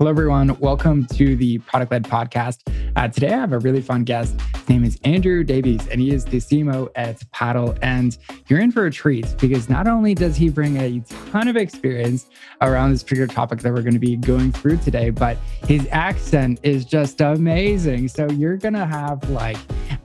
Hello, everyone. Welcome to the Product Led Podcast. Uh, today, I have a really fun guest. His name is Andrew Davies, and he is the CMO at Paddle. And you're in for a treat because not only does he bring a ton of experience around this particular topic that we're going to be going through today, but his accent is just amazing. So you're going to have like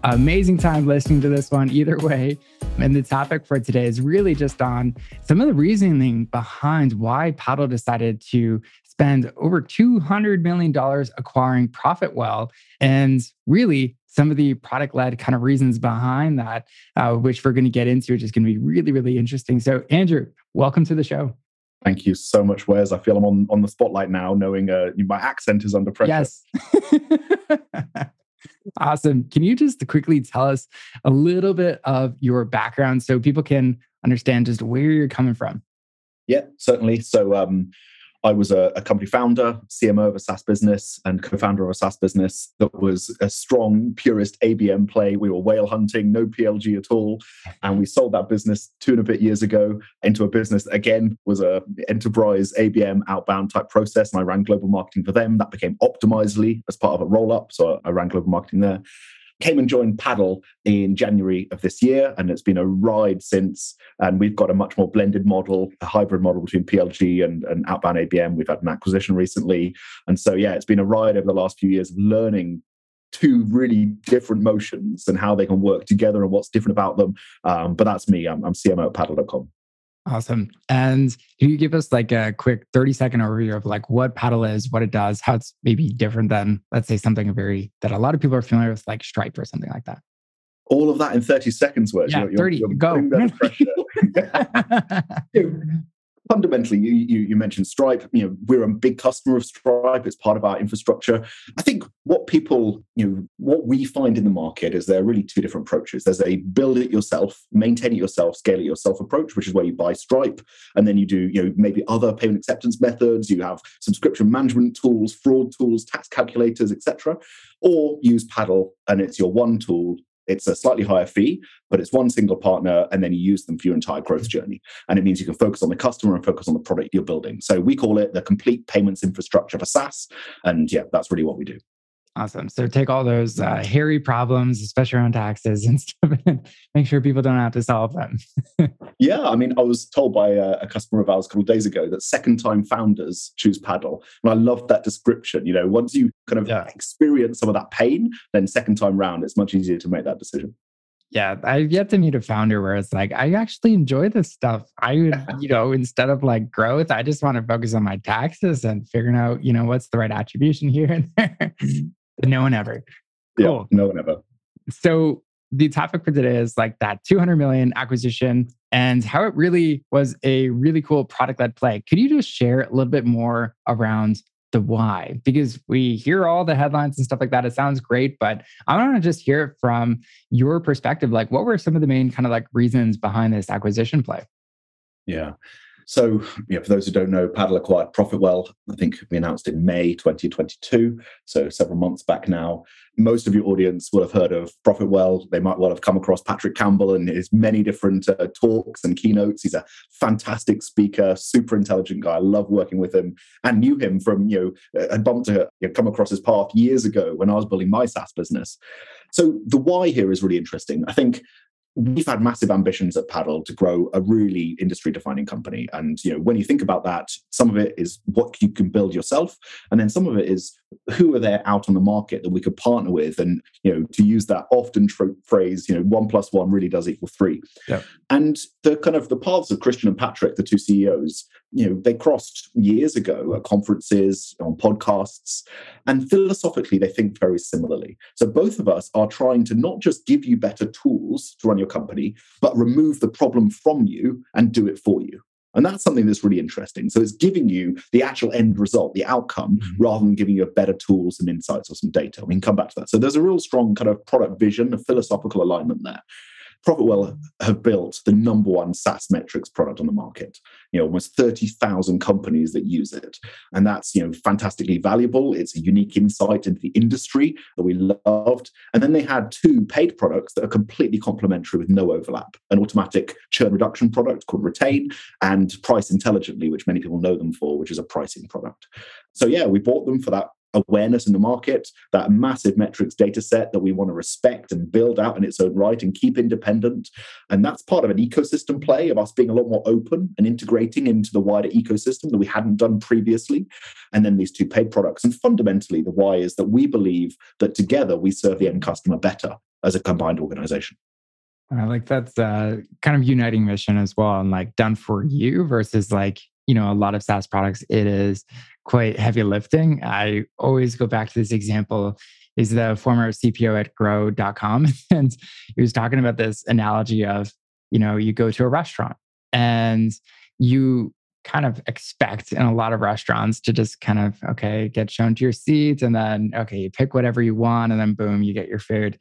amazing time listening to this one either way. And the topic for today is really just on some of the reasoning behind why Paddle decided to spend over $200 million acquiring Profitwell. And really, some of the product led kind of reasons behind that, uh, which we're going to get into, which is going to be really, really interesting. So, Andrew, welcome to the show. Thank you so much, Wes. I feel I'm on, on the spotlight now, knowing uh, my accent is under pressure. Yes. awesome. Can you just quickly tell us a little bit of your background so people can understand just where you're coming from? Yeah, certainly. So, um, I was a, a, company founder, CMO of a SaaS business, and co founder of a SaaS business that was a strong, purist ABM play. We were whale hunting, no PLG at all. And we sold that business two and a bit years ago into a business that, again, was a enterprise ABM outbound type process. And I ran global marketing for them. That became Optimizely as part of a roll up. So I ran global marketing there came and joined Paddle in January of this year, and it's been a ride since. And we've got a much more blended model, a hybrid model between PLG and, and outbound ABM. We've had an acquisition recently. And so, yeah, it's been a ride over the last few years of learning two really different motions and how they can work together and what's different about them. Um, but that's me. I'm, I'm CMO at paddle.com. Awesome. And can you give us like a quick 30 second overview of like what paddle is, what it does, how it's maybe different than, let's say, something very that a lot of people are familiar with, like Stripe or something like that? All of that in 30 seconds, words. Yeah, you're, 30, you're go. fundamentally, you, you, you mentioned Stripe. You know, we're a big customer of Stripe. It's part of our infrastructure. I think what people, you know, what we find in the market is there are really two different approaches. There's a build it yourself, maintain it yourself, scale it yourself approach, which is where you buy Stripe, and then you do, you know, maybe other payment acceptance methods. You have subscription management tools, fraud tools, tax calculators, etc. Or use Paddle, and it's your one tool it's a slightly higher fee, but it's one single partner, and then you use them for your entire growth journey. And it means you can focus on the customer and focus on the product you're building. So we call it the complete payments infrastructure for SaaS. And yeah, that's really what we do. Awesome. So take all those uh, hairy problems, especially around taxes and stuff, and make sure people don't have to solve them. yeah, I mean, I was told by a, a, customer of ours a couple of days ago that second-time founders choose paddle, and I love that description. You know, once you kind of yeah. experience some of that pain, then second time round, it's much easier to make that decision. Yeah, I've yet to meet a founder where it's like, I actually enjoy this stuff. I, would, you know, instead of like growth, I just want to focus on my taxes and figuring out, you know, what's the right attribution here and there. No one ever. Cool. Yeah, no one ever. So the topic for today is like that 200 million acquisition and how it really was a really cool product led play. Could you just share a little bit more around the why? Because we hear all the headlines and stuff like that. It sounds great, but I want to just hear it from your perspective. Like, what were some of the main kind of like reasons behind this acquisition play? Yeah. So, for those who don't know, Paddle acquired Profitwell. I think we announced in May 2022, so several months back now. Most of your audience will have heard of Profitwell. They might well have come across Patrick Campbell and his many different uh, talks and keynotes. He's a fantastic speaker, super intelligent guy. I love working with him and knew him from, you know, I bumped to you know, come across his path years ago when I was building my SaaS business. So the why here is really interesting. I think we've had massive ambitions at paddle to grow a really industry defining company. And you know when you think about that some of it is what you can build yourself and then some of it is who are there out on the market that we could partner with? And you know to use that often tr- phrase you know one plus one really does equal three. Yeah. and the kind of the paths of christian and patrick the two ceos you know they crossed years ago at conferences on podcasts and philosophically they think very similarly. So both of us are trying to not just give you better tools to run your company but remove the problem from you and do it for you and that's something that's really interesting. So it's giving you the actual end result, the outcome, mm-hmm. rather than giving you better tools and insights or some data. We can come back to that. So there's a real strong kind of product vision, a philosophical alignment there. Profitwell have built the number one SaaS metrics product on the market. You know, almost 30,000 companies that use it. And that's, you know, fantastically valuable. It's a unique insight into the industry that we loved. And then they had two paid products that are completely complementary with no overlap. An automatic churn reduction product called Retain and Price Intelligently, which many people know them for, which is a pricing product. So yeah, we bought them for that awareness in the market, that massive metrics data set that we want to respect and build out in its own right and keep independent. And that's part of an ecosystem play of us being a lot more open and integrating into the wider ecosystem that we hadn't done previously. And then these two paid products. And fundamentally, the why is that we believe that together we serve the end customer better as a combined organization. I like that's a uh, kind of uniting mission as well, and like done for you versus like you know a lot of SaaS products. It is quite heavy lifting. I always go back to this example. Is the former CPO at grow.com. And he was talking about this analogy of, you know, you go to a restaurant and you kind of expect in a lot of restaurants to just kind of, okay, get shown to your seats and then, okay, you pick whatever you want and then boom, you get your food.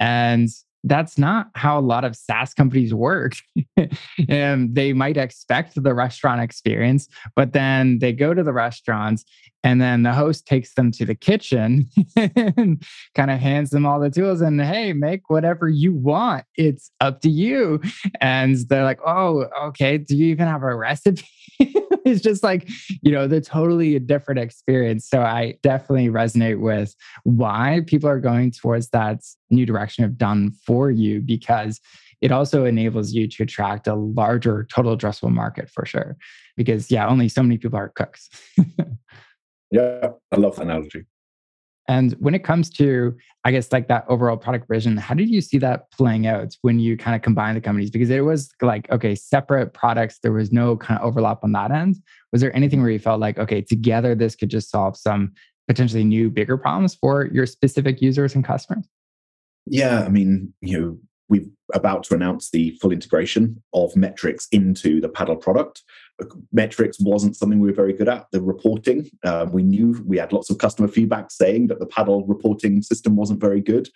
And that's not how a lot of SaaS companies work. and they might expect the restaurant experience, but then they go to the restaurants and then the host takes them to the kitchen and kind of hands them all the tools and hey, make whatever you want. It's up to you. And they're like, oh, okay. Do you even have a recipe? it's just like, you know, they're totally a different experience. So I definitely resonate with why people are going towards that new direction of done for you because it also enables you to attract a larger total addressable market for sure. Because, yeah, only so many people are cooks. yeah, I love that analogy. And when it comes to, I guess, like that overall product vision, how did you see that playing out when you kind of combined the companies? Because it was like, okay, separate products, there was no kind of overlap on that end. Was there anything where you felt like, okay, together this could just solve some potentially new, bigger problems for your specific users and customers? Yeah, I mean, you know, we're about to announce the full integration of metrics into the paddle product metrics wasn't something we were very good at. The reporting, uh, we knew we had lots of customer feedback saying that the paddle reporting system wasn't very good.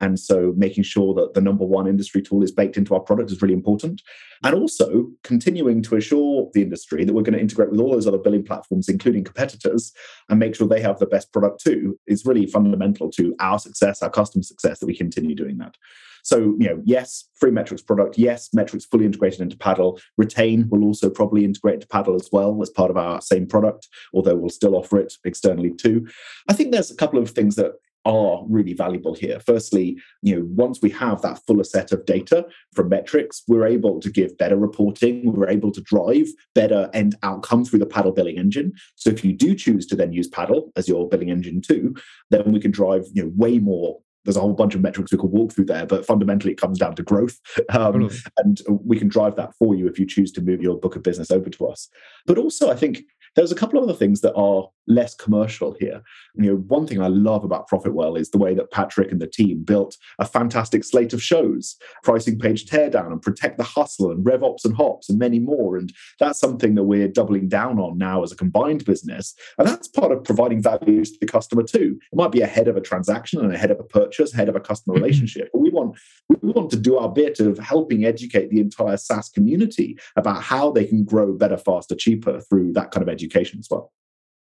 And so making sure that the number one industry tool is baked into our product is really important. And also continuing to assure the industry that we're going to integrate with all those other billing platforms, including competitors, and make sure they have the best product too, is really fundamental to our success, our customer success, that we continue doing that. So, you know, yes, free metrics product. Yes, metrics fully integrated into Paddle. Retain will also probably integrate into Paddle as well as part of our same product, although we'll still offer it externally too. I think there's a couple of things that are really valuable here. Firstly, you know, once we have that fuller set of data from metrics, we're able to give better reporting. We're able to drive better end outcome through the Paddle billing engine. So if you do choose to then use Paddle as your billing engine too, then we can drive you know way more there's a whole bunch of metrics we could walk through there, but fundamentally it comes down to growth. Um, and we can drive that for you if you choose to move your book of business over to us. But also, I think there's a couple of other things that are less commercial here. You know, one thing I love about Profitwell is the way that Patrick and the team built a fantastic slate of shows, pricing page teardown and protect the hustle and RevOps and Hops and many more. And that's something that we're doubling down on now as a combined business. And that's part of providing value to the customer too. It might be ahead of a transaction and ahead of a purchase, ahead of a customer mm-hmm. relationship. But we want we want to do our bit of helping educate the entire SaaS community about how they can grow better, faster, cheaper through that kind of education as well.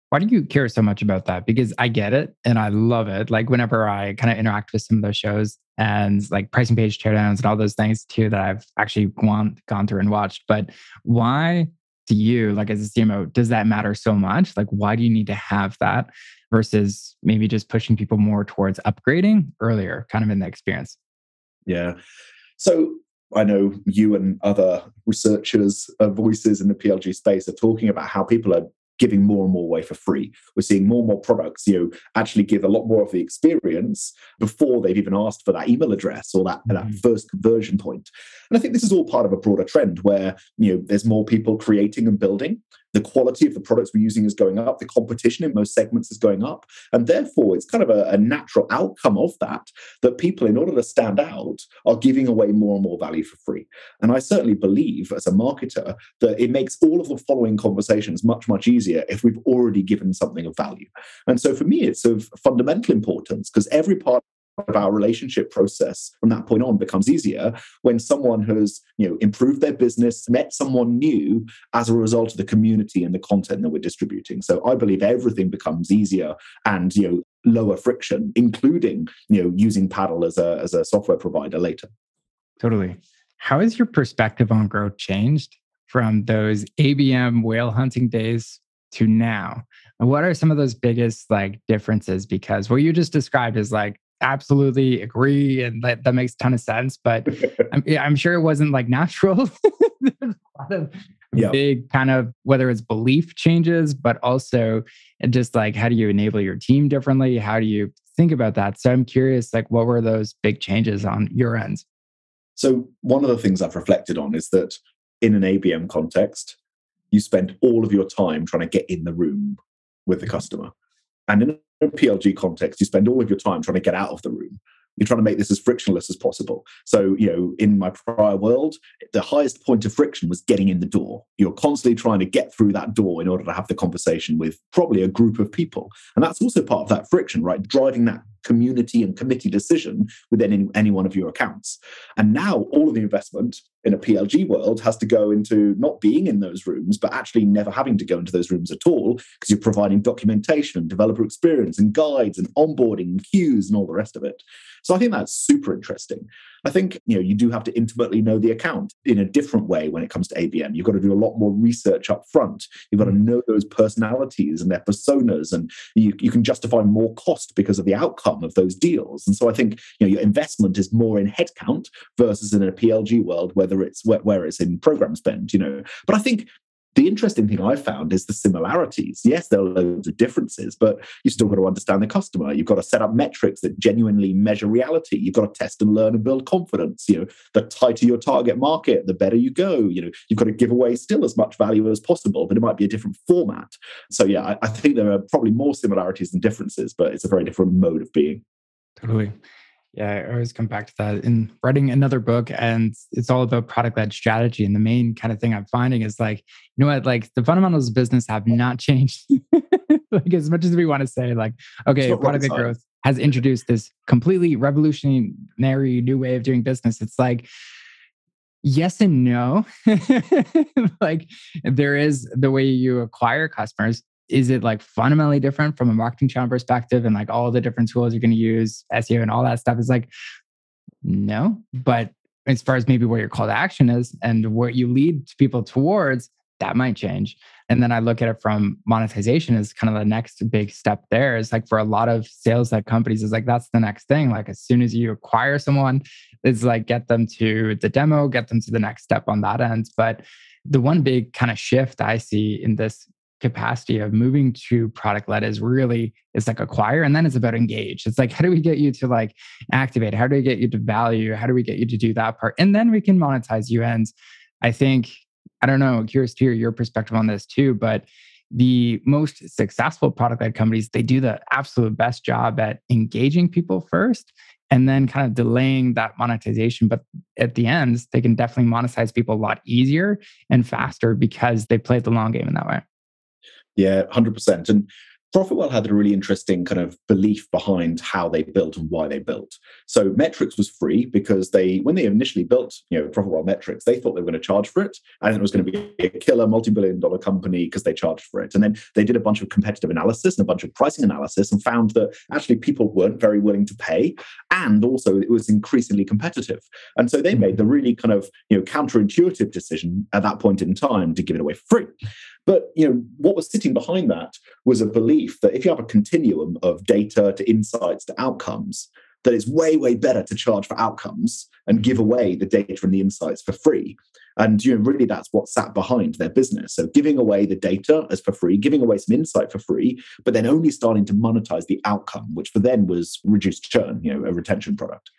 Why do you care so much about that? Because I get it and I love it. Like whenever I kind of interact with some of those shows and like pricing page teardowns and all those things too that I've actually gone gone through and watched. But why to you, like as a CMO, does that matter so much? Like why do you need to have that versus maybe just pushing people more towards upgrading earlier, kind of in the experience? Yeah. So I know you and other researchers, uh, voices in the PLG space are talking about how people are giving more and more away for free. We're seeing more and more products, you know, actually give a lot more of the experience before they've even asked for that email address or that, mm-hmm. that first conversion point. And I think this is all part of a broader trend where, you know, there's more people creating and building the quality of the products we're using is going up, the competition in most segments is going up. And therefore, it's kind of a, a, natural outcome of that, that people, in order to stand out, are giving away more and more value for free. And I certainly believe, as a marketer, that it makes all of the following conversations much, much easier if we've already given something of value. And so for me, it's of fundamental importance because every part of our relationship process from that point on becomes easier when someone has you know improved their business met someone new as a result of the community and the content that we're distributing. So i believe everything becomes easier and you know lower friction including you know using paddle as a as a software provider later. Totally. How has your perspective on growth changed from those abm whale hunting days to now? What are some of those biggest like differences? Because what you just described is like absolutely agree and that, that makes a ton of sense but I'm, I'm, sure it wasn't like natural. There's a lot of yep. big kind of whether it's belief changes but also just like how do you enable your team differently? How do you think about that? So i'm curious like what were those big changes on your ends so one of the things i've reflected on is that in an abm context you spend all of your time trying to get in the room with the mm-hmm. customer. And in a PLG context, you spend all of your time trying to get out of the room. You're trying to make this as frictionless as possible. So, you know, in my prior world, the highest point of friction was getting in the door. You're constantly trying to get through that door in order to have the conversation with probably a group of people. And that's also part of that friction, right? Driving that community and committee decision within any, any one of your accounts. And now all of the investment in a PLG world has to go into not being in those rooms, but actually never having to go into those rooms at all because you're providing documentation, developer experience, and guides, and onboarding, and queues, and all the rest of it. So I think that's super interesting. I think you know you do have to intimately know the account in a different way when it comes to ABM. You've got to do a lot more research up front. You've got to mm. know those personalities and their personas, and you, you can justify more cost because of the outcome of those deals. And so I think you know your investment is more in headcount versus in a PLG world, whether it's where, where it's in program spend. You know, but I think the interesting thing I found is the similarities. Yes, there are loads of differences, but you still got to understand the customer. You've got to set up metrics that genuinely measure reality. You've got to test and learn and build confidence. You know, the tighter your target market, the better you go. You know, you've got to give away still as much value as possible, but it might be a different format. So yeah, I, I think there are probably more similarities than differences, but it's a very different mode of being. Totally. Yeah, I always come back to that in writing another book, and it's all about product led strategy. And the main kind of thing I'm finding is like, you know what, like the fundamentals of business have not changed. like, as much as we want to say, like, okay, product led growth has introduced this completely revolutionary new way of doing business. It's like, yes and no. like, there is the way you acquire customers, is it like fundamentally different from a marketing channel perspective and like all the different tools you're going to use seo and all that stuff? Is like no but as far as maybe where your call to action is and what you lead people towards that might change. And then i look at it from monetization as kind of the next big step there. Is like for a lot of sales like companies is like that's the next thing. Like as soon as you acquire someone it's like get them to the demo get them to the next step on that end. But the one big kind of shift i see in this capacity of moving to product led is really it's like acquire and then it's about engage. It's like how do we get you to like activate? How do we get you to value? How do we get you to do that part? And then we can monetize you. And i think i don't know curious to hear your perspective on this too but the most successful product led companies they do the absolute best job at engaging people first and then kind of delaying that monetization. But at the end, they can definitely monetize people a lot easier and faster because they played the long game in that way. Yeah, 100%. And Profitwell had a really interesting kind of belief behind how they built and why they built. So Metrics was free because they, when they initially built, you know, Profitwell Metrics, they thought they were going to charge for it, and it was going to be a killer multi-billion-dollar company because they charged for it. And then they did a bunch of competitive analysis and a bunch of pricing analysis, and found that actually people weren't very willing to pay, and also it was increasingly competitive. And so they hmm. made the really kind of you know counterintuitive decision at that point in time to give it away for free. But you know what was sitting behind that was a belief that if you have a continuum of data to insights to outcomes, that it's way way better to charge for outcomes and give away the data and the insights for free. And you know, really, that's what sat behind their business. So giving away the data as for free, giving away some insight for free, but then only starting to monetize the outcome, which for them was reduced churn, you know, a retention product.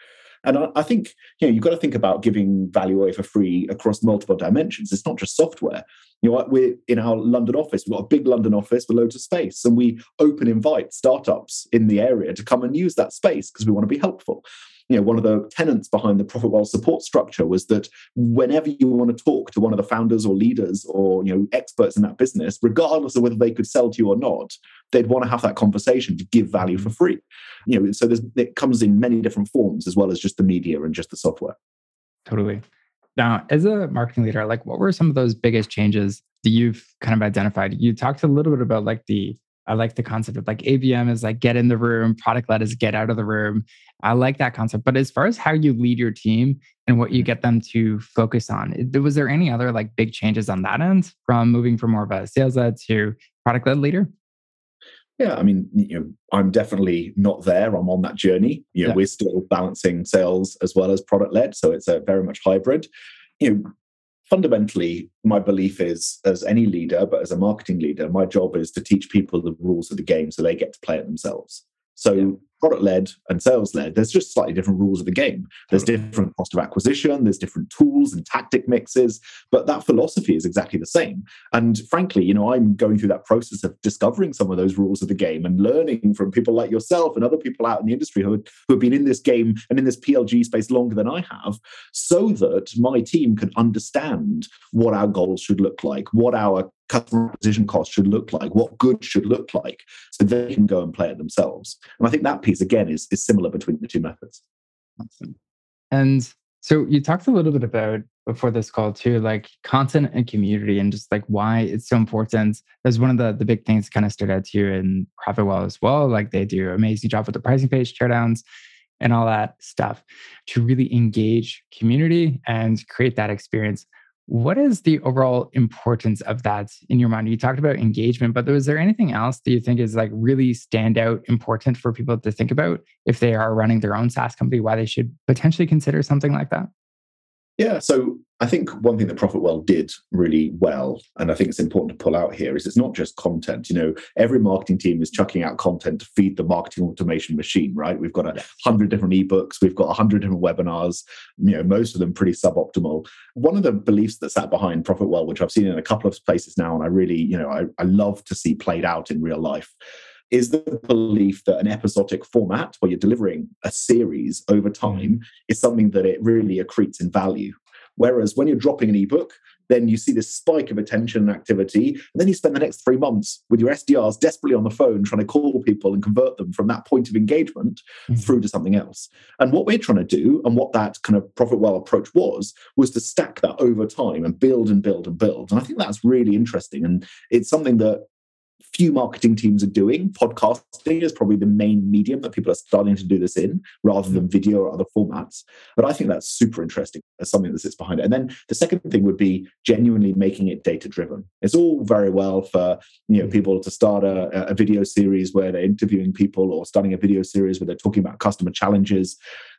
And I, think you know you've got to think about giving value away for free across multiple dimensions. It's not just software. You know, we're in our London office. We've got a big London office with loads of space, and we open invite startups in the area to come and use that space because we want to be helpful you know, one of the tenants behind the Profitwell support structure was that whenever you want to talk to one of the founders or leaders or you know experts in that business, regardless of whether they could sell to you or not, they'd want to have that conversation to give value for free. You know, so it comes in many different forms as well as just the media and just the software. Totally. Now, as a marketing leader, like what were some of those biggest changes that you've kind of identified? You talked a little bit about like the I like the concept of like ABM is like get in the room, product led is get out of the room. I like that concept. But as far as how you lead your team and what you mm-hmm. get them to focus on, was there any other like big changes on that end from moving from more of a sales led to product led leader? Yeah, I mean, you know, I'm definitely not there. I'm on that journey. You know, yeah. we're still balancing sales as well as product led, so it's a very much hybrid. You know, fundamentally, my belief is as any leader, but as a marketing leader, my job is to teach people the rules of the game so they get to play it themselves. So yeah product led and sales led, there's just slightly different rules of the game. There's different cost of acquisition, there's different tools and tactic mixes, but that philosophy is exactly the same. And frankly, you know, I'm going through that process of discovering some of those rules of the game and learning from people like yourself and other people out in the industry who, who have been in this game and in this PLG space longer than I have, so that my team can understand what our goals should look like, what our customer acquisition cost should look like, what good should look like, so they can go and play it themselves. And I think that piece again is, is similar between the two methods. Awesome. And so you talked a little bit about before this call too, like content and community and just like why it's so important. There's one of the, the big things that kind of stood out to you in Profitwell as well. Like they do amazing job with the pricing page teardowns and all that stuff to really engage community and create that experience. What is the overall importance of that in your mind? You talked about engagement, but was there anything else that you think is like really stand out important for people to think about if they are running their own SaaS company, why they should potentially consider something like that? Yeah, so I think one thing that Profit Profitwell did really well, and I think it's important to pull out here, is it's not just content. You know, every marketing team is chucking out content to feed the marketing automation machine, right? We've got a hundred different ebooks, we've got a hundred different webinars, you know, most of them pretty suboptimal. One of the beliefs that sat behind Profit Profitwell, which I've seen in a couple of places now, and I really, you know, I, I love to see played out in real life, is the belief that an episodic format where you're delivering a series over mm. time is something that it really accretes in value. Whereas when you're dropping an ebook, then you see this spike of attention and activity. And then you spend the next three months with your SDRs desperately on the phone trying to call people and convert them from that point of engagement mm-hmm. through to something else. And what we're trying to do, and what that kind of Profitwell approach was, was to stack that over time and build and build and build. And I think that's really interesting. And it's something that few marketing teams are doing. Podcasting is probably the main medium that people are starting to do this in rather than video or other formats. But I think that's super interesting as something that sits behind it. And then the second thing would be genuinely making it data driven. It's all very well for you know mm. people to start a, a video series where they're interviewing people or starting a video series where they're talking about customer challenges.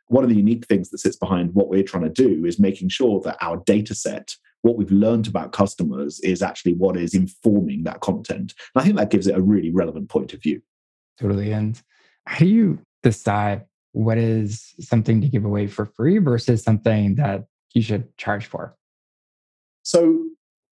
One of the unique things that sits behind what we're trying to do is making sure that our data set what we've learned about customers is actually what is informing that content. And I think that gives it a really relevant point of view. Totally. And how do you decide what is something to give away for free versus something that you should charge for? So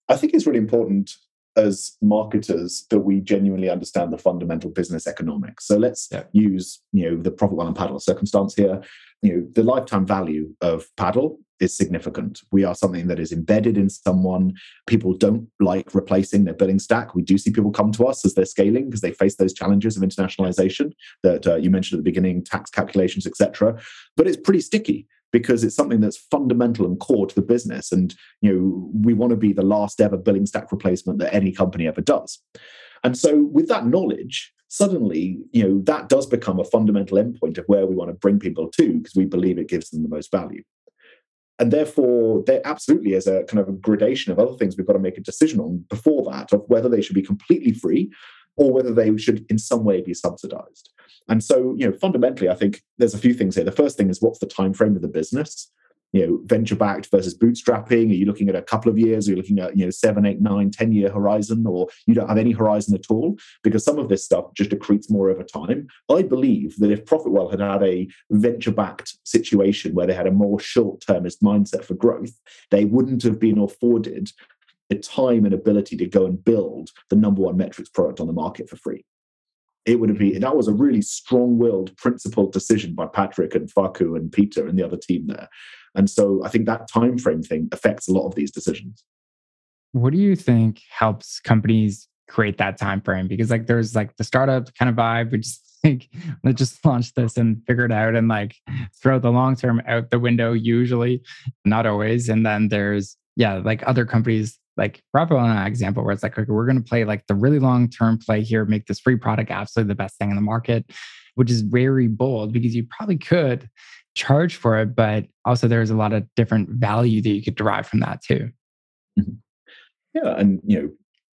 I think it's really important as marketers that we genuinely understand the fundamental business economics. So let's yeah. use, you know, the Profitwell and paddle circumstance here. You know, the lifetime value of paddle is significant. We are something that is embedded in someone. People don't like replacing their billing stack. We do see people come to us as they're scaling because they face those challenges of internationalization that uh, you mentioned at the beginning, tax calculations, etc. But it's pretty sticky because it's something that's fundamental and core to the business. And you know, we want to be the last ever billing stack replacement that any company ever does. And so, with that knowledge, suddenly, you know, that does become a fundamental endpoint of where we want to bring people to because we believe it gives them the most value and therefore there absolutely is a kind of a gradation of other things we've got to make a decision on before that of whether they should be completely free or whether they should in some way be subsidized. And so you know fundamentally i think there's a few things here. The first thing is what's the time frame of the business you know venture backed versus bootstrapping? Are you looking at a couple of years? Are you looking at you know seven eight nine ten year horizon or you don't have any horizon at all? Because some of this stuff just accretes more over time. I believe that if profitwell had had a venture backed situation where they had a more short termist mindset for growth they wouldn't have been afforded the time and ability to go and build the number one metrics product on the market for free. It would have been mm. that was a really strong-willed principled decision by patrick and faku and peter and the other team there and so I think that time frame thing affects a lot of these decisions. What do you think helps companies create that time frame because like there's like the startup kind of vibe, which is like let's just launch this and figure it out and like throw the long term out the window usually, not always. And then there's yeah, like other companies like Bravo on an example where it's like, okay, we're going to play like the really long term play here, make this free product absolutely the best thing in the market, which is very bold because you probably could charge for it, but also there's a lot of different value that you could derive from that too. Mm-hmm. Yeah. And, you know,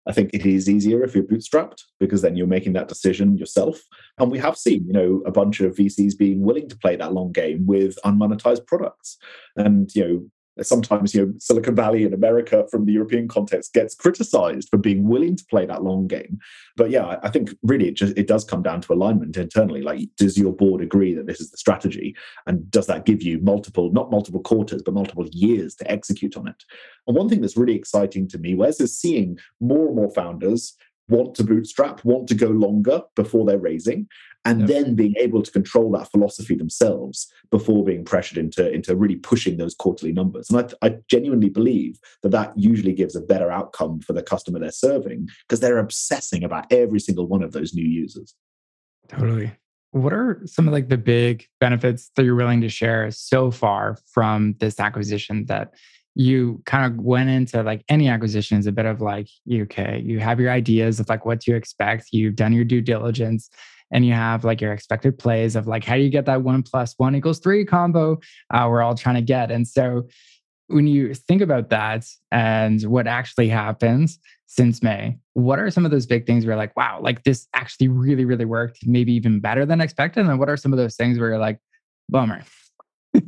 I think it is easier if you're bootstrapped because then you're making that decision yourself. And we have seen, you know, a bunch of VCs being willing to play that long game with unmonetized products. And, you know, sometimes you know silicon valley in america from the european context gets criticized for being willing to play that long game. But yeah i think really it just it does come down to alignment internally. Like does your board agree that this is the strategy? And does that give you multiple not multiple quarters but multiple years to execute on it? And one thing that's really exciting to me wes is seeing more and more founders want to bootstrap, want to go longer before they're raising, and yep. then being able to control that philosophy themselves before being pressured into, into really pushing those quarterly numbers. And I, I genuinely believe that that usually gives a better outcome for the customer they're serving because they're obsessing about every single one of those new users. Totally. What are some of like the big benefits that you're willing to share so far from this acquisition that you kind of went into like any acquisition is a bit of like okay you have your ideas of like what to expect you've done your due diligence and you have like your expected plays of like how do you get that one plus one equals three combo uh, we're all trying to get. And so when you think about that and what actually happens since may what are some of those big things where like wow like this actually really really worked maybe even better than expected? And what are some of those things where you're like bummer.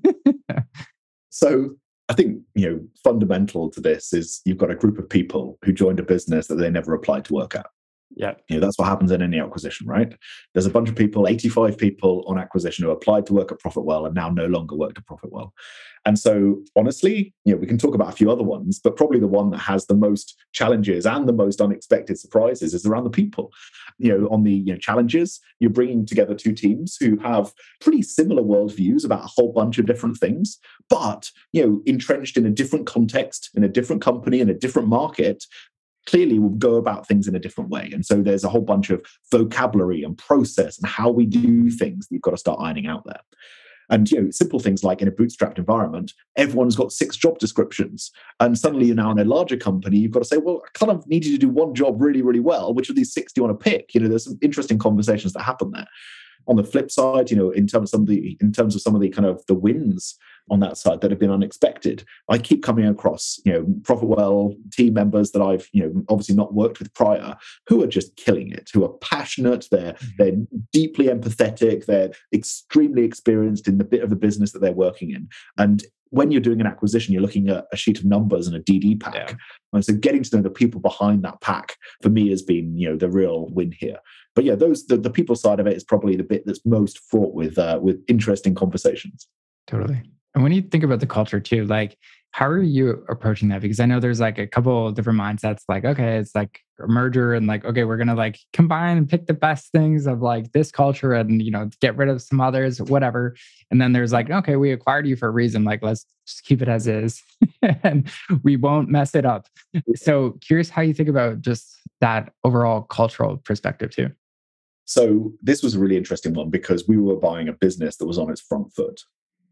So I think, you know, fundamental to this is you've got a group of people who joined a business that they never applied to work at. Yeah. You know, that's what happens in any acquisition, right? There's a bunch of people, 85 people on acquisition who applied to work at Profitwell and now no longer work at Profitwell. And so, honestly, you know, we can talk about a few other ones, but probably the one that has the most challenges and the most unexpected surprises is around the people. You know, on the you know, challenges, you're bringing together two teams who have pretty similar worldviews about a whole bunch of different things, but you know, entrenched in a different context, in a different company, in a different market, clearly will go about things in a different way. And so there's a whole bunch of vocabulary and process and how we do things that you've got to start ironing out there. And you know, simple things like in a bootstrapped environment, everyone's got six job descriptions. And suddenly you're now in a larger company, you've got to say, well, I kind of need you to do one job really, really well. Which of these six do you want to pick? You know, there's some interesting conversations that happen there. On the flip side, you know, in terms of some of the in terms of some of the kind of the wins on that side that have been unexpected. I keep coming across, you know, Profitwell team members that I've, you know, obviously not worked with prior, who are just killing it, who are passionate, they're mm-hmm. they're deeply empathetic, they're extremely experienced in the bit of the business that they're working in. And when you're doing an acquisition, you're looking at a sheet of numbers and a DD pack. Yeah. And so getting to know the people behind that pack for me has been, you know, the real win here. But yeah, those the, the people side of it is probably the bit that's most fraught with uh, with interesting conversations. Totally. And when you think about the culture too, like how are you approaching that? Because I know there's like a couple different mindsets, like, okay, it's like a merger and like, okay, we're gonna like combine and pick the best things of like this culture and you know, get rid of some others, whatever. And then there's like, okay, we acquired you for a reason. Like, let's just keep it as is and we won't mess it up. So curious how you think about just that overall cultural perspective too. So this was a really interesting one because we were buying a business that was on its front foot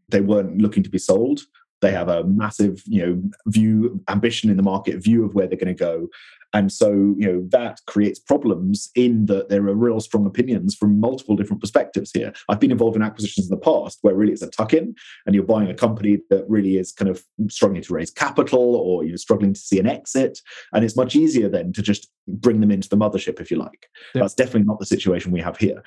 they weren't looking to be sold. They have a massive you know view ambition in the market view of where they're going to go. And so you know that creates problems in that there are real strong opinions from multiple different perspectives here. I've been involved in acquisitions in the past where really it's a tuck in and you're buying a company that really is kind of struggling to raise capital or you're struggling to see an exit. And it's much easier then to just bring them into the mothership if you like. That's definitely not the situation we have here.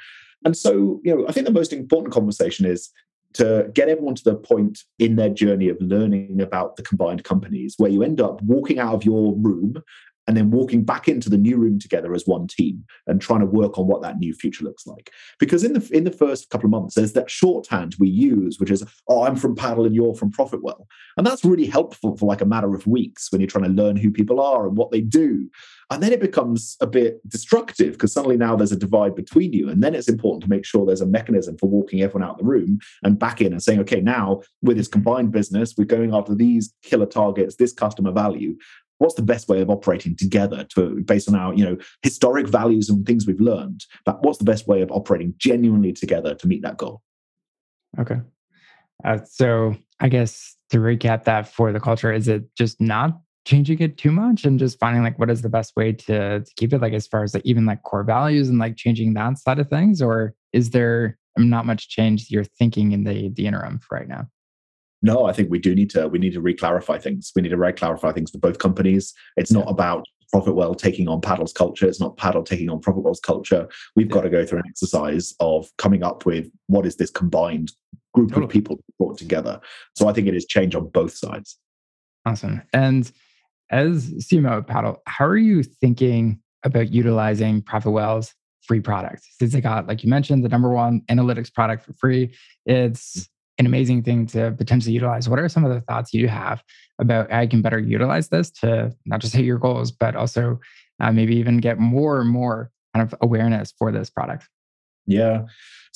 And so, you know, I think the most important conversation is to get everyone to the point in their journey of learning about the combined companies where you end up walking out of your room and then walking back into the new room together as one team and trying to work on what that new future looks like. Because in the in the first couple of months, there's that shorthand we use, which is, "Oh, I'm from Paddle and you're from Profitwell," and that's really helpful for like a matter of weeks when you're trying to learn who people are and what they do. And then it becomes a bit destructive because suddenly now there's a divide between you. And then it's important to make sure there's a mechanism for walking everyone out of the room and back in and saying, okay, now with this combined business, we're going after these killer targets, this customer value what's the best way of operating together to based on our you know historic values and things we've learned but what's the best way of operating genuinely together to meet that goal okay uh, so i guess to recap that for the culture is it just not changing it too much and just finding like what is the best way to, to keep it like as far as like even like core values and like changing that side of things or is there not much change you're thinking in the the interim right now no, I think we do need to we need to reclarify things. We need to reclarify things for both companies. It's not about Profitwell taking on Paddle's culture. It's not Paddle taking on Profitwell's culture. We've yeah. got to go through an exercise of coming up with what is this combined group totally. of people brought together. So I think it is change on both sides. Awesome. And as CMO of Paddle, how are you thinking about utilizing Profitwell's free product? Since they got, like you mentioned, the number one analytics product for free, it's an amazing thing to potentially utilize. What are some of the thoughts you have about how you can better utilize this to not just hit your goals, but also uh, maybe even get more and more kind of awareness for this product? Yeah.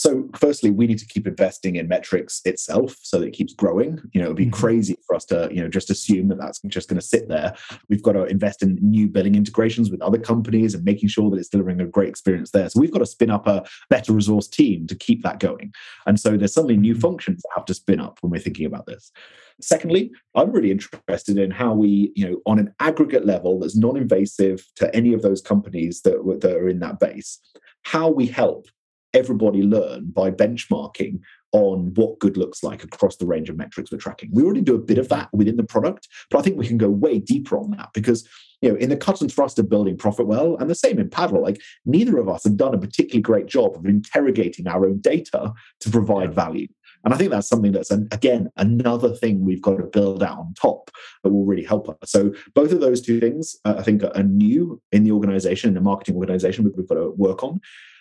So, firstly, we need to keep investing in metrics itself so that it keeps growing. You know, it'd be mm-hmm. crazy for us to, you know, just assume that that's just going to sit there. We've got to invest in new billing integrations with other companies and making sure that it's delivering a great experience there. So, we've got to spin up a better resource team to keep that going. And so, there's suddenly new mm-hmm. functions that have to spin up when we're thinking about this. Secondly, I'm really interested in how we, you know, on an aggregate level that's non-invasive to any of those companies that, that are in that base, how we help everybody learn by benchmarking on what good looks like across the range of metrics we're tracking. We already do a bit of that within the product, but I think we can go way deeper on that because you know in the cut and thrust of building Profitwell and the same in paddle, like neither of us have done a particularly great job of interrogating our own data to provide value. And I think that's something that's, an, again, another thing we've got to build out on top that will really help us. So both of those two things, uh, I think, are new in the organization, in the marketing organization, we've got to work on.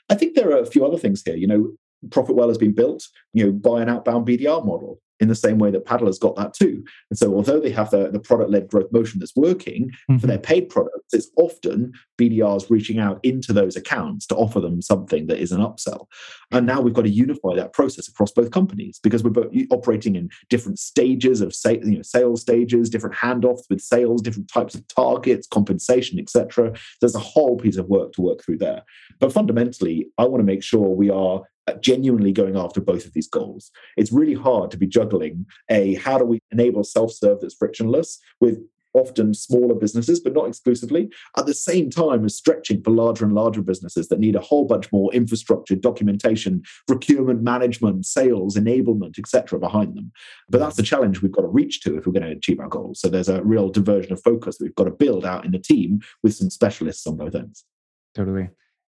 I think there are a few other things here. You know, Profitwell has been built, you know, by an outbound BDR model in the same way that Paddle has got that too. And so, although they have the, the product led growth motion that's working mm-hmm. for their paid products, it's often BDRs reaching out into those accounts to offer them something that is an upsell. And now we've got to unify that process across both companies because we're both operating in different stages of say, you know, sales stages, different handoffs with sales, different types of targets, compensation, etc. There's a whole piece of work to work through there. But fundamentally, I want to make sure we are Uh, genuinely going after both of these goals. It's really hard to be juggling a how do we enable self serve that's frictionless with often smaller businesses, but not exclusively, at the same time as stretching for larger and larger businesses that need a whole bunch more infrastructure, documentation, procurement management, sales, enablement, etc. behind them. But that's the challenge we've got to reach to if we're going to achieve our goals. So there's a real diversion of focus that we've got to build out in the team with some specialists on both ends. Totally.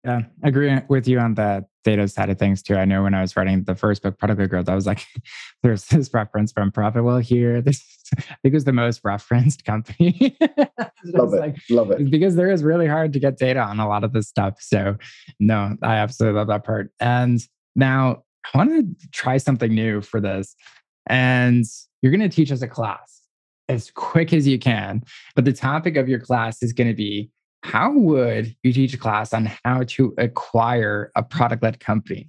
Yeah, I agree with you on the data side of things too. I know when I was writing the first book, Product Growth, I was like, there's this reference from Profitwell here. This I think was the most referenced company. love it. Like, love it. Because there is really hard to get data on a lot of this stuff. So no, I absolutely love that part. And now I want to try something new for this. And you're going to teach us a class as quick as you can. But the topic of your class is going to be how would you teach a class on how to acquire a product led company?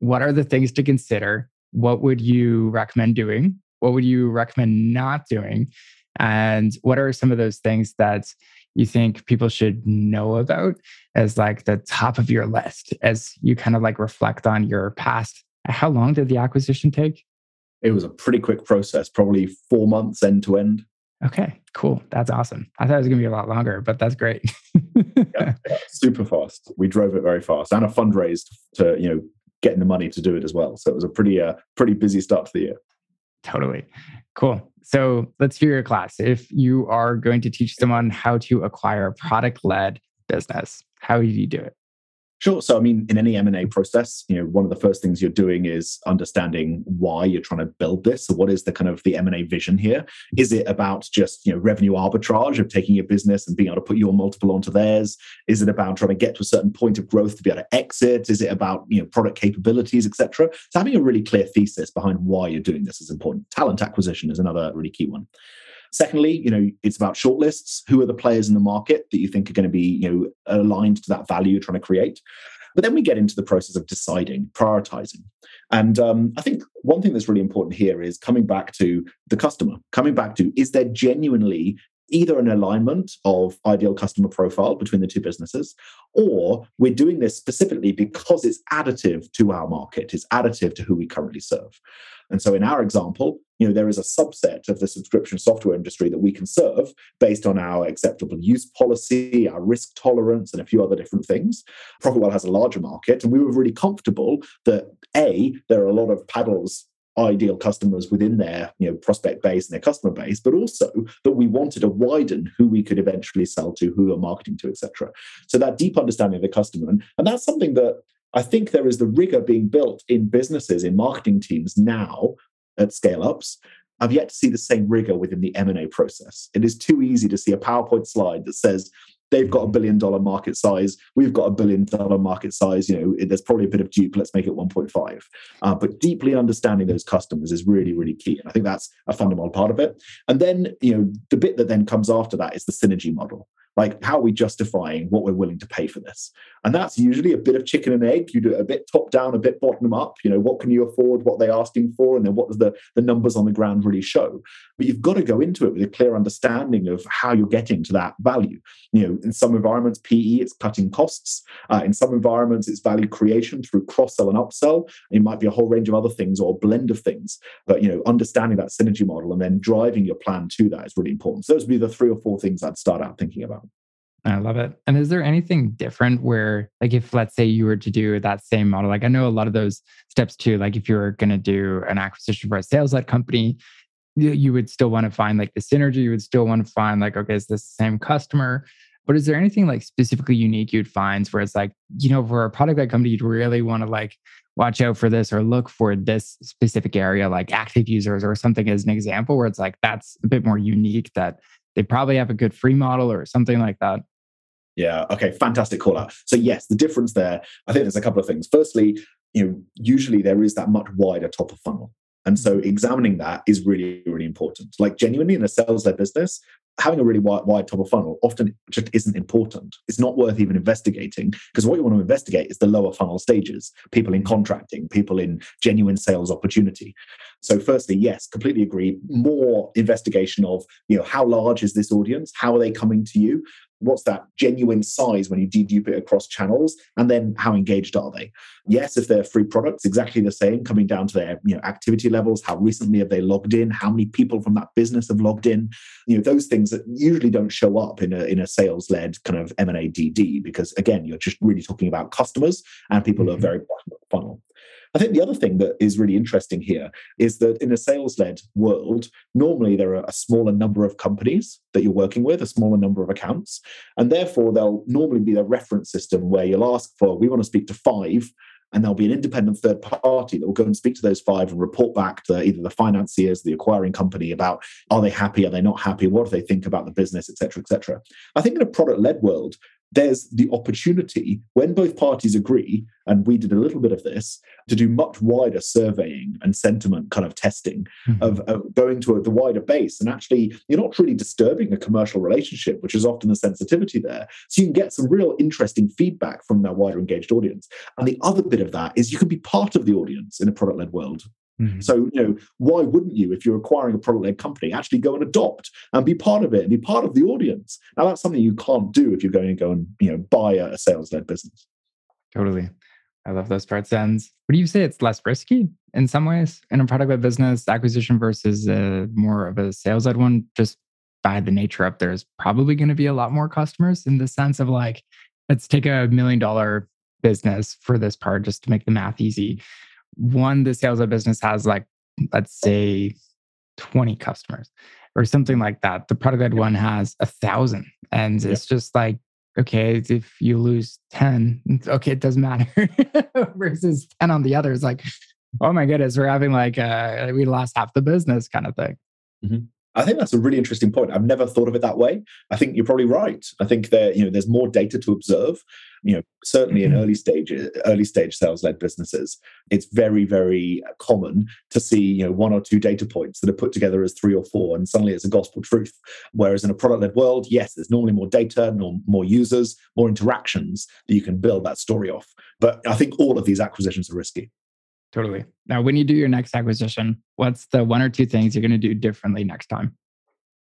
What are the things to consider? What would you recommend doing? What would you recommend not doing? And what are some of those things that you think people should know about as like the top of your list as you kind of like reflect on your past? How long did the acquisition take? It was a pretty quick process, probably four months end to end. Okay, cool. That's awesome. I thought it was going to be a lot longer, but that's great. yeah, yeah, super fast. We drove it very fast, and a fundraise to you know getting the money to do it as well. So it was a pretty uh, pretty busy start to the year. Totally, cool. So let's hear your class. If you are going to teach someone how to acquire a product led business, how do you do it? Sure. So, I mean, in any M&A process, you know, one of the first things you're doing is understanding why you're trying to build this. So what is the kind of the M&A vision here? Is it about just, you know, revenue arbitrage of taking your business and being able to put your multiple onto theirs? Is it about trying to get to a certain point of growth to be able to exit? Is it about, you know, product capabilities, etc.? So having a really clear thesis behind why you're doing this is important. Talent acquisition is another really key one. Secondly, you know, it's about shortlists. Who are the players in the market that you think are going to be, you know, aligned to that value you're trying to create? But then we get into the process of deciding, prioritizing. And um, I think one thing that's really important here is coming back to the customer, coming back to is there genuinely either an alignment of ideal customer profile between the two businesses, or we're doing this specifically because it's additive to our market, it's additive to who we currently serve. And so in our example, you know, there is a subset of the subscription software industry that we can serve based on our acceptable use policy, our risk tolerance, and a few other different things. Profitwell has a larger market, and we were really comfortable that A, there are a lot of paddles ideal customers within their you know prospect base and their customer base but also that we wanted to widen who we could eventually sell to who we are marketing to etc so that deep understanding of the customer and, and that's something that i think there is the rigor being built in businesses in marketing teams now at scale ups I've yet to see the same rigor within the M&A process. It is too easy to see a PowerPoint slide that says they've got a billion dollar market size. We've got a billion dollar market size. You know there's probably a bit of dupe. Let's make it 1.5 uh, but deeply understanding those customers is really really key. And i think that's a fundamental part of it. And then you know the bit that then comes after that is the synergy model like how are we justifying what we're willing to pay for this? And that's usually a bit of chicken and egg. You do it a bit top down a bit bottom up. You know what can you afford? What they're asking for? And then what does the, the numbers on the ground really show? But you've got to go into it with a clear understanding of how you're getting to that value. You know in some environments pe it's cutting costs. Uh, in some environments it's value creation through cross sell and upsell. It might be a whole range of other things or a blend of things. But you know understanding that synergy model and then driving your plan to that is really important. So those would be the three or four things i'd start out thinking about I love it. And is there anything different where, like, if let's say you were to do that same model, like I know a lot of those steps too, like if you were going to do an acquisition for a sales led company, you, would still want to find like the synergy. You would still want to find, like, okay, is this the same customer? But is there anything like specifically unique you'd find where it's like, you know, for a product led company, you'd really want to like watch out for this or look for this specific area, like active users or something as an example, where it's like that's a bit more unique that they probably have a good free model or something like that? Yeah. Okay. Fantastic call out. So yes, the difference there. I think there's a couple of things. Firstly, you know, usually there is that much wider top of funnel. And so mm-hmm. examining that is really, really important. Like genuinely in a sales led business, having a really wide, wide top of funnel often just isn't important. It's not worth even investigating because what you want to investigate is the lower funnel stages, people in mm-hmm. contracting, people in genuine sales opportunity. So, firstly, yes, completely agree. More investigation of, you know, how large is this audience? How are they coming to you? What's that genuine size when you dedupe it across channels? And then how engaged are they? Yes if they're free products exactly the same coming down to their you know activity levels how recently have they logged in how many people from that business have logged in. You know those things that usually don't show up in a in a sales led kind of m&a dd because again you're just really talking about customers and people mm-hmm. are very funnel I think the other thing that is really interesting here is that in a sales led world, normally there are a smaller number of companies that you're working with, a smaller number of accounts. And therefore, there'll normally be a reference system where you'll ask for, we want to speak to five and there'll be an independent third party that will go and speak to those five and report back to either the financiers, the acquiring company about are they happy, are they not happy, what do they think about the business, etc., etc. I think in a product led world, there's the opportunity when both parties agree, and we did a little bit of this, to do much wider surveying and sentiment kind of testing mm-hmm. of, of, going to a, the wider base. And actually, you're not really disturbing a commercial relationship, which is often the sensitivity there. So you can get some real interesting feedback from that wider engaged audience. And the other bit of that is you can be part of the audience in a product led world. Mm-hmm. So, you know, why wouldn't you, if you're acquiring a product led company, actually go and adopt and be part of it and be part of the audience? Now, that's something you can't do if you're going to go and, you know, buy a, sales led business. Totally. I love those parts ends. Would you say it's less risky in some ways in a product led business acquisition versus a, more of a sales led one? Just by the nature of there's probably going to be a lot more customers in the sense of like, let's take a million dollar business for this part just to make the math easy one the sales of business has like let's say 20 customers or something like that. The product led one has a thousand. And it's just like okay if you lose 10 okay it doesn't matter versus 10 on the other. Is like oh my goodness we're having like uh we lost half the business kind of thing. Mm-hmm. I think that's a really interesting point. I've never thought of it that way. I think you're probably right. I think there, you know, there's more data to observe. You know, certainly in mm-hmm. early stage, early stage sales-led businesses, it's very, very common to see, you know, one or two data points that are put together as three or four, and suddenly it's a gospel truth. Whereas in a product-led world, yes, there's normally more data, more users, more interactions that you can build that story off. But I think all of these acquisitions are risky. Totally. Now, when you do your next acquisition, what's the one or two things you're going to do differently next time?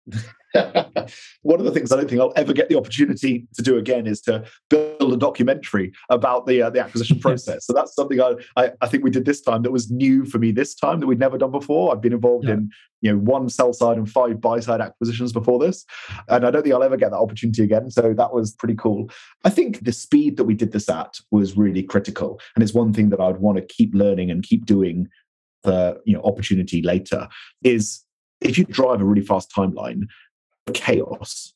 one of the things I don't think I'll ever get the opportunity to do again is to build a documentary about the uh, the acquisition process. So that's something I, I, I think we did this time that was new for me this time that we'd never done before. I've been involved yeah. in you know one sell side and five buy side acquisitions before this, and I don't think I'll ever get that opportunity again. So that was pretty cool. I think the speed that we did this at was really critical, and it's one thing that I'd want to keep learning and keep doing the you know opportunity later is if you drive a really fast timeline chaos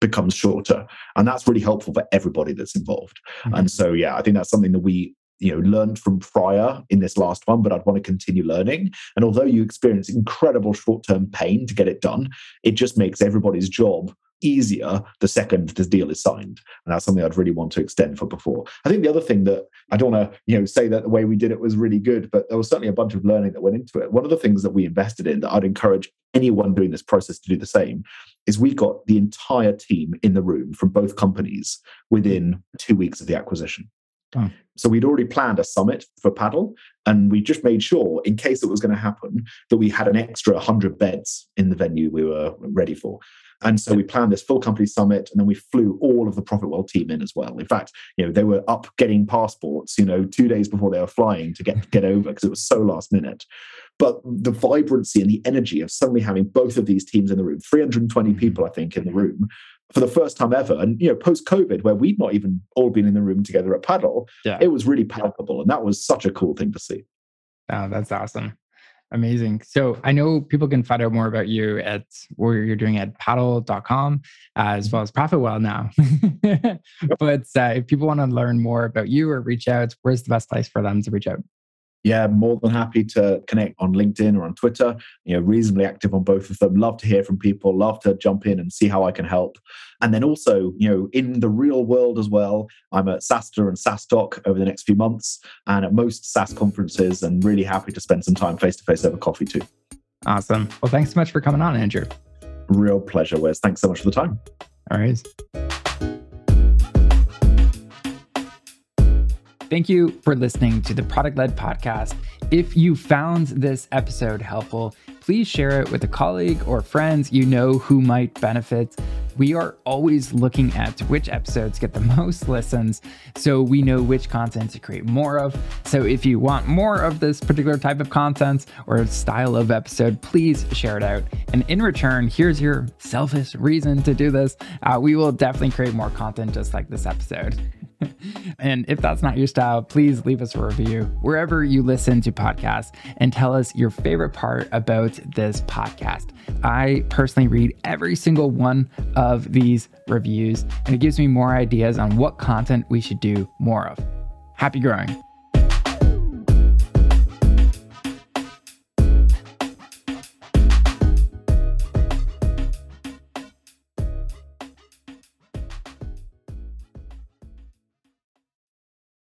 becomes shorter. And that's really helpful for everybody that's involved. Mm-hmm. and so yeah i think that's something that we you know learned from prior in this last one but i'd want to continue learning. And although you experience incredible short-term pain to get it done it just makes everybody's job easier the second this deal is signed. And that's something i'd really want to extend for before. I think the other thing that i don't want to you know say that the way we did it was really good but there was certainly a bunch of learning that went into it. One of the things that we invested in that i'd encourage anyone doing this process to do the same is we got the entire team in the room from both companies within two weeks of the acquisition. Oh. So we'd already planned a summit for paddle, and we just made sure, in case it was going to happen, that we had an extra 100 beds in the venue we were ready for. And so we planned this full company summit, and then we flew all of the ProfitWell team in as well. In fact, you know, they were up getting passports, you know, two days before they were flying to get get over because it was so last minute. But the vibrancy and the energy of suddenly having both of these teams in the room, 320 mm-hmm. people, I think, in the room for the first time ever. And you know, post COVID, where we'd not even all been in the room together at paddle, yeah. it was really palpable. And that was such a cool thing to see. Oh, that's awesome. Amazing. So I know people can find out more about you at what you're doing at paddle.com uh, as well as ProfitWell now. but uh, if people want to learn more about you or reach out, where's the best place for them to reach out? Yeah, more than happy to connect on LinkedIn or on Twitter. You know, reasonably active on both of them. Love to hear from people. Love to jump in and see how I can help. And then also, you know, in the real world as well, I'm at SaaStr and SaaStock over the next few months, and at most SaaS conferences, and really happy to spend some time face to face over coffee too. Awesome. Well, thanks so much for coming on, Andrew. Real pleasure, Wes. Thanks so much for the time. All right. Thank you for listening to the Product Led Podcast. If you found this episode helpful, please share it with a colleague or friends you know who might benefit. We are always looking at which episodes get the most listens so we know which content to create more of. So if you want more of this particular type of content or style of episode, please share it out. And in return, here's your selfish reason to do this. Uh, we will definitely create more content just like this episode. And if that's not your style, please leave us a review wherever you listen to podcasts and tell us your favorite part about this podcast. I personally read every single one of these reviews, and it gives me more ideas on what content we should do more of. Happy growing.